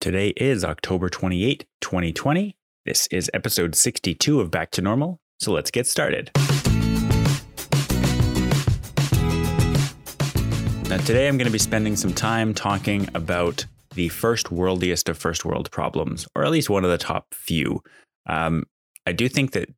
Today is October 28, 2020. This is episode 62 of Back to Normal. So let's get started. Now, today I'm going to be spending some time talking about the first worldiest of first world problems, or at least one of the top few. Um, I do think that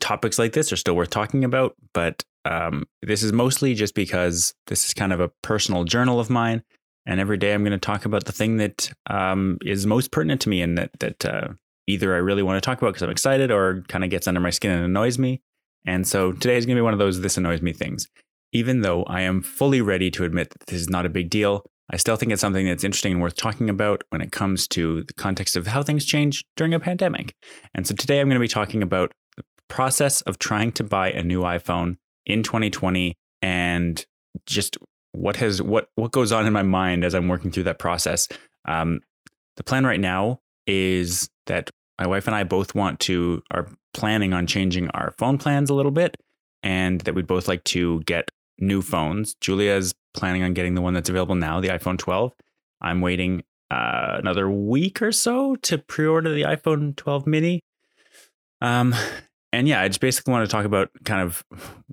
topics like this are still worth talking about, but um, this is mostly just because this is kind of a personal journal of mine, and every day I'm going to talk about the thing that um, is most pertinent to me and that that uh, either I really want to talk about because I'm excited or kind of gets under my skin and annoys me. And so today is going to be one of those this annoys me things. Even though I am fully ready to admit that this is not a big deal, I still think it's something that's interesting and worth talking about when it comes to the context of how things change during a pandemic. And so today I'm going to be talking about the process of trying to buy a new iPhone in 2020 and just what has what what goes on in my mind as I'm working through that process. Um, the plan right now is that my wife and I both want to are planning on changing our phone plans a little bit, and that we'd both like to get new phones. Julia's planning on getting the one that's available now, the iPhone 12. I'm waiting uh, another week or so to pre-order the iPhone 12 mini. Um, and yeah, I just basically want to talk about kind of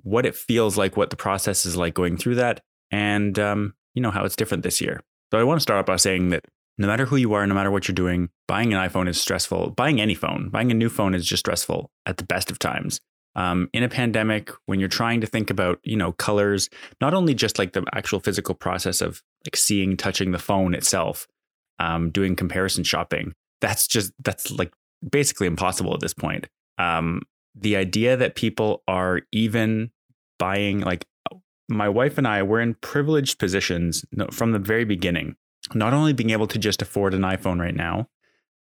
what it feels like, what the process is like going through that, and um, you know how it's different this year. So I want to start off by saying that no matter who you are, no matter what you're doing, buying an iPhone is stressful. Buying any phone, buying a new phone is just stressful at the best of times. Um, in a pandemic, when you're trying to think about, you know, colors, not only just like the actual physical process of like seeing, touching the phone itself, um, doing comparison shopping, that's just that's like basically impossible at this point. Um, the idea that people are even buying like my wife and I were in privileged positions from the very beginning. Not only being able to just afford an iPhone right now,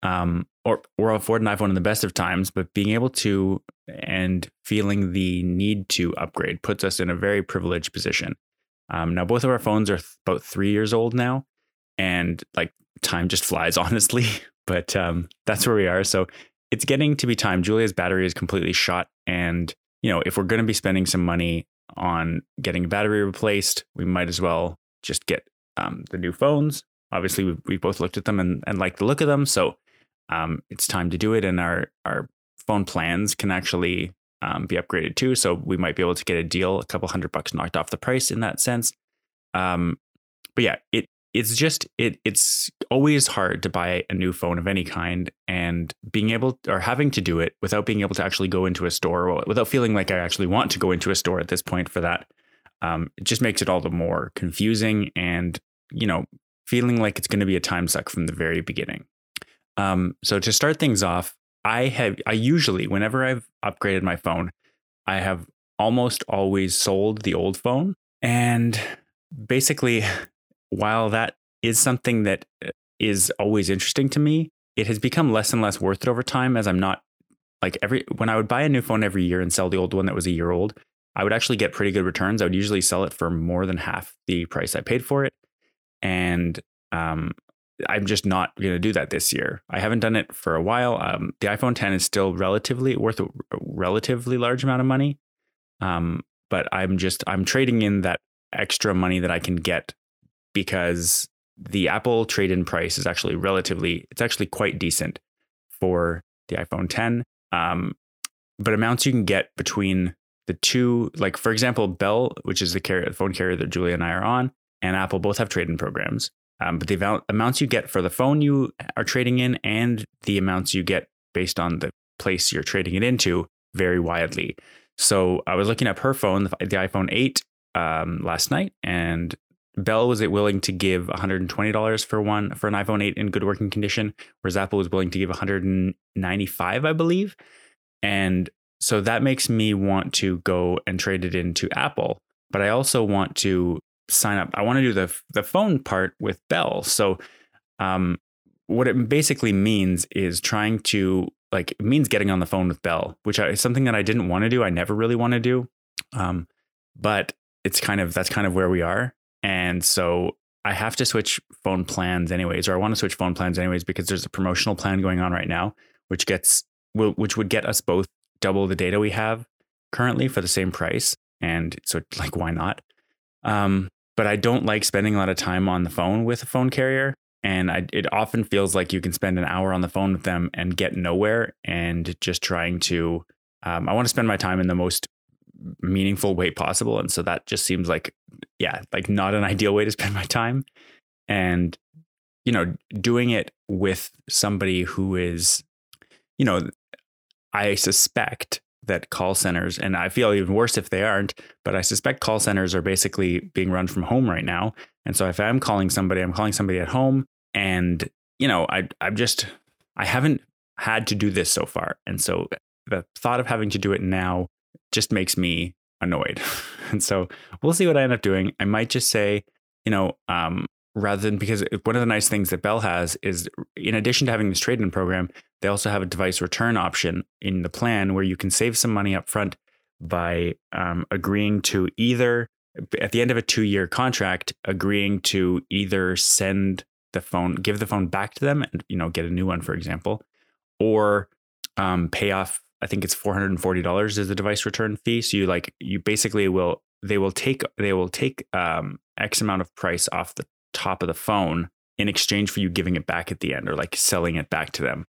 um, or or afford an iPhone in the best of times, but being able to and feeling the need to upgrade puts us in a very privileged position. Um, now, both of our phones are th- about three years old now, and like time just flies, honestly. But um, that's where we are. So it's getting to be time. Julia's battery is completely shot, and you know if we're going to be spending some money on getting a battery replaced, we might as well just get um, the new phones. Obviously, we we both looked at them and, and like the look of them, so um, it's time to do it. And our our phone plans can actually um, be upgraded too, so we might be able to get a deal, a couple hundred bucks knocked off the price in that sense. Um, but yeah, it it's just it it's always hard to buy a new phone of any kind and being able or having to do it without being able to actually go into a store without feeling like I actually want to go into a store at this point for that um, it just makes it all the more confusing and you know feeling like it's going to be a time suck from the very beginning. Um, so to start things off I have I usually whenever I've upgraded my phone I have almost always sold the old phone and basically while that is something that uh, always interesting to me, it has become less and less worth it over time as I'm not like every when I would buy a new phone every year and sell the old one that was a year old, I would actually get pretty good returns. I would usually sell it for more than half the price I paid for it. And um, I'm just not going to do that this year. I haven't done it for a while. Um, the iPhone 10 is still relatively worth a relatively large amount of money. Um, but I'm just I'm trading in that extra money that I can get because the Apple trade-in price is actually relatively it's actually quite decent for the iPhone 10. Um, but amounts you can get between the two, like for example, Bell, which is the carrier, the phone carrier that Julia and I are on, and Apple both have trade-in programs. Um, but the amount, amounts you get for the phone you are trading in and the amounts you get based on the place you're trading it into vary widely. So I was looking up her phone, the, the iPhone 8, um, last night, and Bell was it willing to give $120 for one for an iPhone 8 in good working condition, whereas Apple was willing to give 195, I believe. And so that makes me want to go and trade it into Apple. But I also want to sign up. I want to do the the phone part with Bell. So um, what it basically means is trying to like it means getting on the phone with Bell, which is something that I didn't want to do. I never really want to do. Um, but it's kind of that's kind of where we are. And so I have to switch phone plans anyways, or I want to switch phone plans anyways because there's a promotional plan going on right now, which gets which would get us both double the data we have currently for the same price. And so, like, why not? Um, but I don't like spending a lot of time on the phone with a phone carrier. And I, it often feels like you can spend an hour on the phone with them and get nowhere and just trying to, um, I want to spend my time in the most meaningful way possible. And so that just seems like, yeah, like not an ideal way to spend my time. And, you know, doing it with somebody who is, you know, I suspect that call centers, and I feel even worse if they aren't, but I suspect call centers are basically being run from home right now. And so if I'm calling somebody, I'm calling somebody at home. And, you know, I, I'm just, I haven't had to do this so far. And so the thought of having to do it now just makes me annoyed. and so we'll see what I end up doing. I might just say, you know, um, rather than because one of the nice things that Bell has is in addition to having this trade in program, they also have a device return option in the plan where you can save some money up front by um, agreeing to either at the end of a two year contract, agreeing to either send the phone, give the phone back to them and, you know, get a new one, for example, or um, pay off I think it's four hundred and forty dollars is the device return fee. So you like you basically will they will take they will take um, X amount of price off the top of the phone in exchange for you giving it back at the end or like selling it back to them.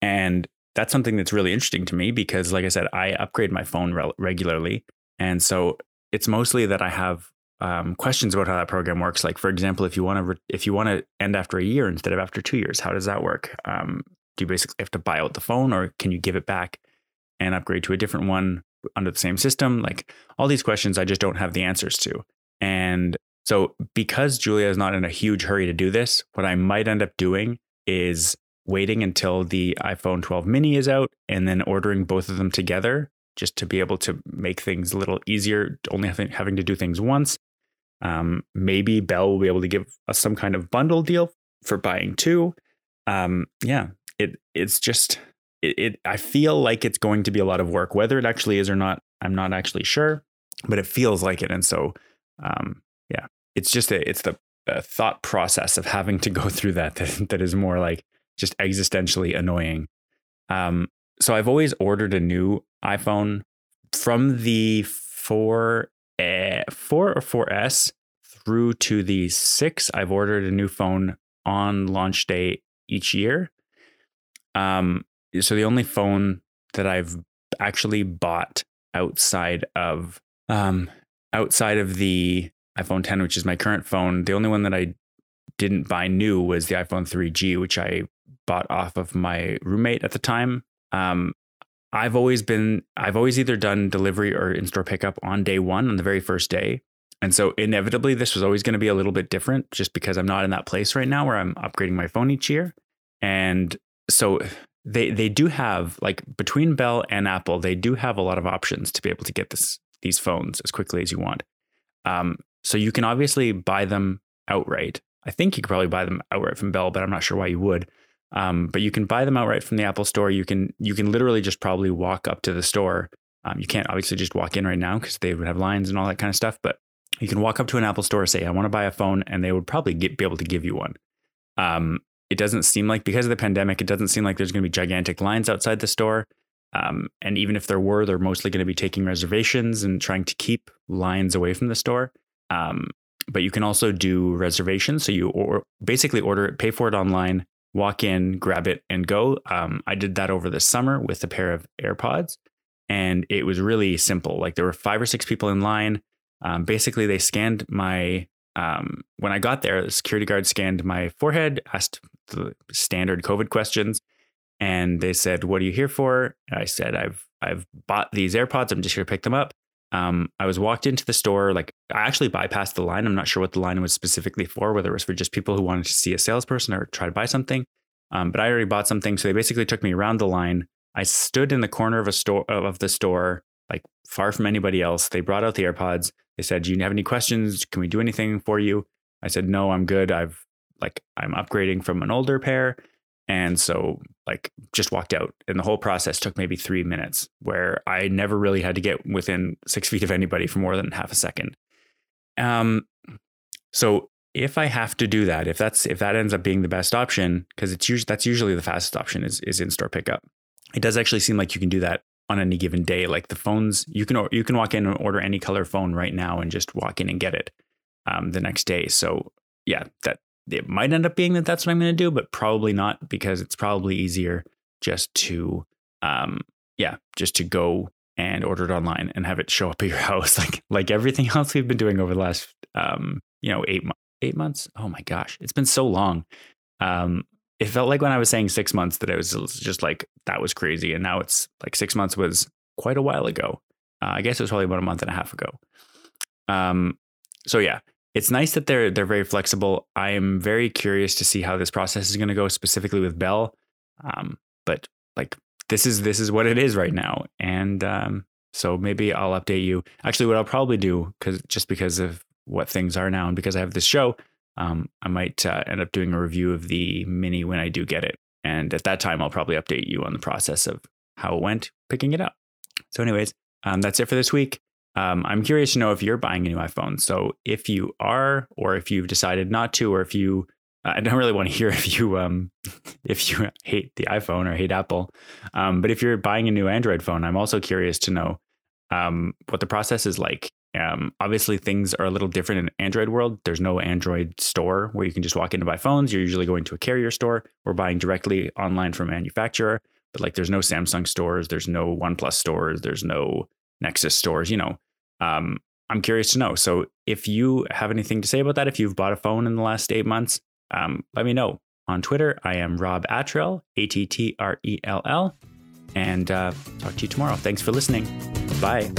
And that's something that's really interesting to me because, like I said, I upgrade my phone re- regularly, and so it's mostly that I have um, questions about how that program works. Like, for example, if you want to re- if you want to end after a year instead of after two years, how does that work? Um, do you basically have to buy out the phone or can you give it back and upgrade to a different one under the same system? Like all these questions, I just don't have the answers to. And so, because Julia is not in a huge hurry to do this, what I might end up doing is waiting until the iPhone 12 mini is out and then ordering both of them together just to be able to make things a little easier, only having to do things once. Um, maybe Bell will be able to give us some kind of bundle deal for buying two. Um, yeah, it it's just it, it I feel like it's going to be a lot of work. Whether it actually is or not, I'm not actually sure, but it feels like it. And so, um, yeah, it's just a, it's the thought process of having to go through that, that that is more like just existentially annoying. Um, so I've always ordered a new iPhone from the four, uh, four or 4S through to the six. I've ordered a new phone on launch day each year. Um, so the only phone that I've actually bought outside of um, outside of the iPhone 10, which is my current phone, the only one that I didn't buy new was the iPhone 3G, which I bought off of my roommate at the time. Um, I've always been, I've always either done delivery or in store pickup on day one, on the very first day. And so inevitably, this was always going to be a little bit different just because I'm not in that place right now where I'm upgrading my phone each year. And so they they do have like between Bell and Apple, they do have a lot of options to be able to get this these phones as quickly as you want. Um, so you can obviously buy them outright. I think you could probably buy them outright from Bell, but I'm not sure why you would. Um, but you can buy them outright from the Apple Store. You can you can literally just probably walk up to the store. Um, you can't obviously just walk in right now because they would have lines and all that kind of stuff. But you can walk up to an Apple Store, say, "I want to buy a phone," and they would probably get, be able to give you one. Um, it doesn't seem like because of the pandemic, it doesn't seem like there's going to be gigantic lines outside the store. Um, and even if there were, they're mostly going to be taking reservations and trying to keep lines away from the store. Um, but you can also do reservations. So you or basically order it, pay for it online, walk in, grab it, and go. Um, I did that over the summer with a pair of AirPods, and it was really simple. Like there were five or six people in line. Um, basically, they scanned my um, when I got there, the security guard scanned my forehead, asked the standard COVID questions. And they said, "What are you here for?" I said, "I've I've bought these AirPods. I'm just here to pick them up." Um, I was walked into the store. Like I actually bypassed the line. I'm not sure what the line was specifically for, whether it was for just people who wanted to see a salesperson or try to buy something. Um, but I already bought something, so they basically took me around the line. I stood in the corner of a store of the store, like far from anybody else. They brought out the AirPods. They said, "Do you have any questions? Can we do anything for you?" I said, "No, I'm good. I've like I'm upgrading from an older pair. And so like just walked out. And the whole process took maybe three minutes where I never really had to get within six feet of anybody for more than half a second. Um so if I have to do that, if that's if that ends up being the best option, because it's usually that's usually the fastest option is is in-store pickup. It does actually seem like you can do that on any given day. Like the phones, you can you can walk in and order any color phone right now and just walk in and get it um, the next day. So yeah, that it might end up being that that's what I'm going to do, but probably not because it's probably easier just to, um, yeah, just to go and order it online and have it show up at your house, like like everything else we've been doing over the last, um, you know, eight eight months. Oh my gosh, it's been so long. Um, it felt like when I was saying six months that it was just like that was crazy, and now it's like six months was quite a while ago. Uh, I guess it was probably about a month and a half ago. Um, so yeah, it's nice that they're they're very flexible. I am very curious to see how this process is going to go specifically with Bell. Um, but like this is this is what it is right now, and um, so maybe I'll update you. Actually, what I'll probably do because just because of what things are now, and because I have this show, um, I might uh, end up doing a review of the mini when I do get it, and at that time I'll probably update you on the process of how it went picking it up. So, anyways, um, that's it for this week. Um, I'm curious to know if you're buying a new iPhone. So if you are, or if you've decided not to, or if you, I don't really want to hear if you, um, if you hate the iPhone or hate Apple. Um, but if you're buying a new Android phone, I'm also curious to know um, what the process is like. Um, obviously, things are a little different in Android world. There's no Android store where you can just walk in to buy phones. You're usually going to a carrier store or buying directly online from a manufacturer. But like, there's no Samsung stores. There's no OnePlus stores. There's no Nexus stores, you know. Um, I'm curious to know. So if you have anything to say about that, if you've bought a phone in the last eight months, um, let me know. On Twitter, I am Rob Attrell, A T T R E L L. And uh, talk to you tomorrow. Thanks for listening. Bye.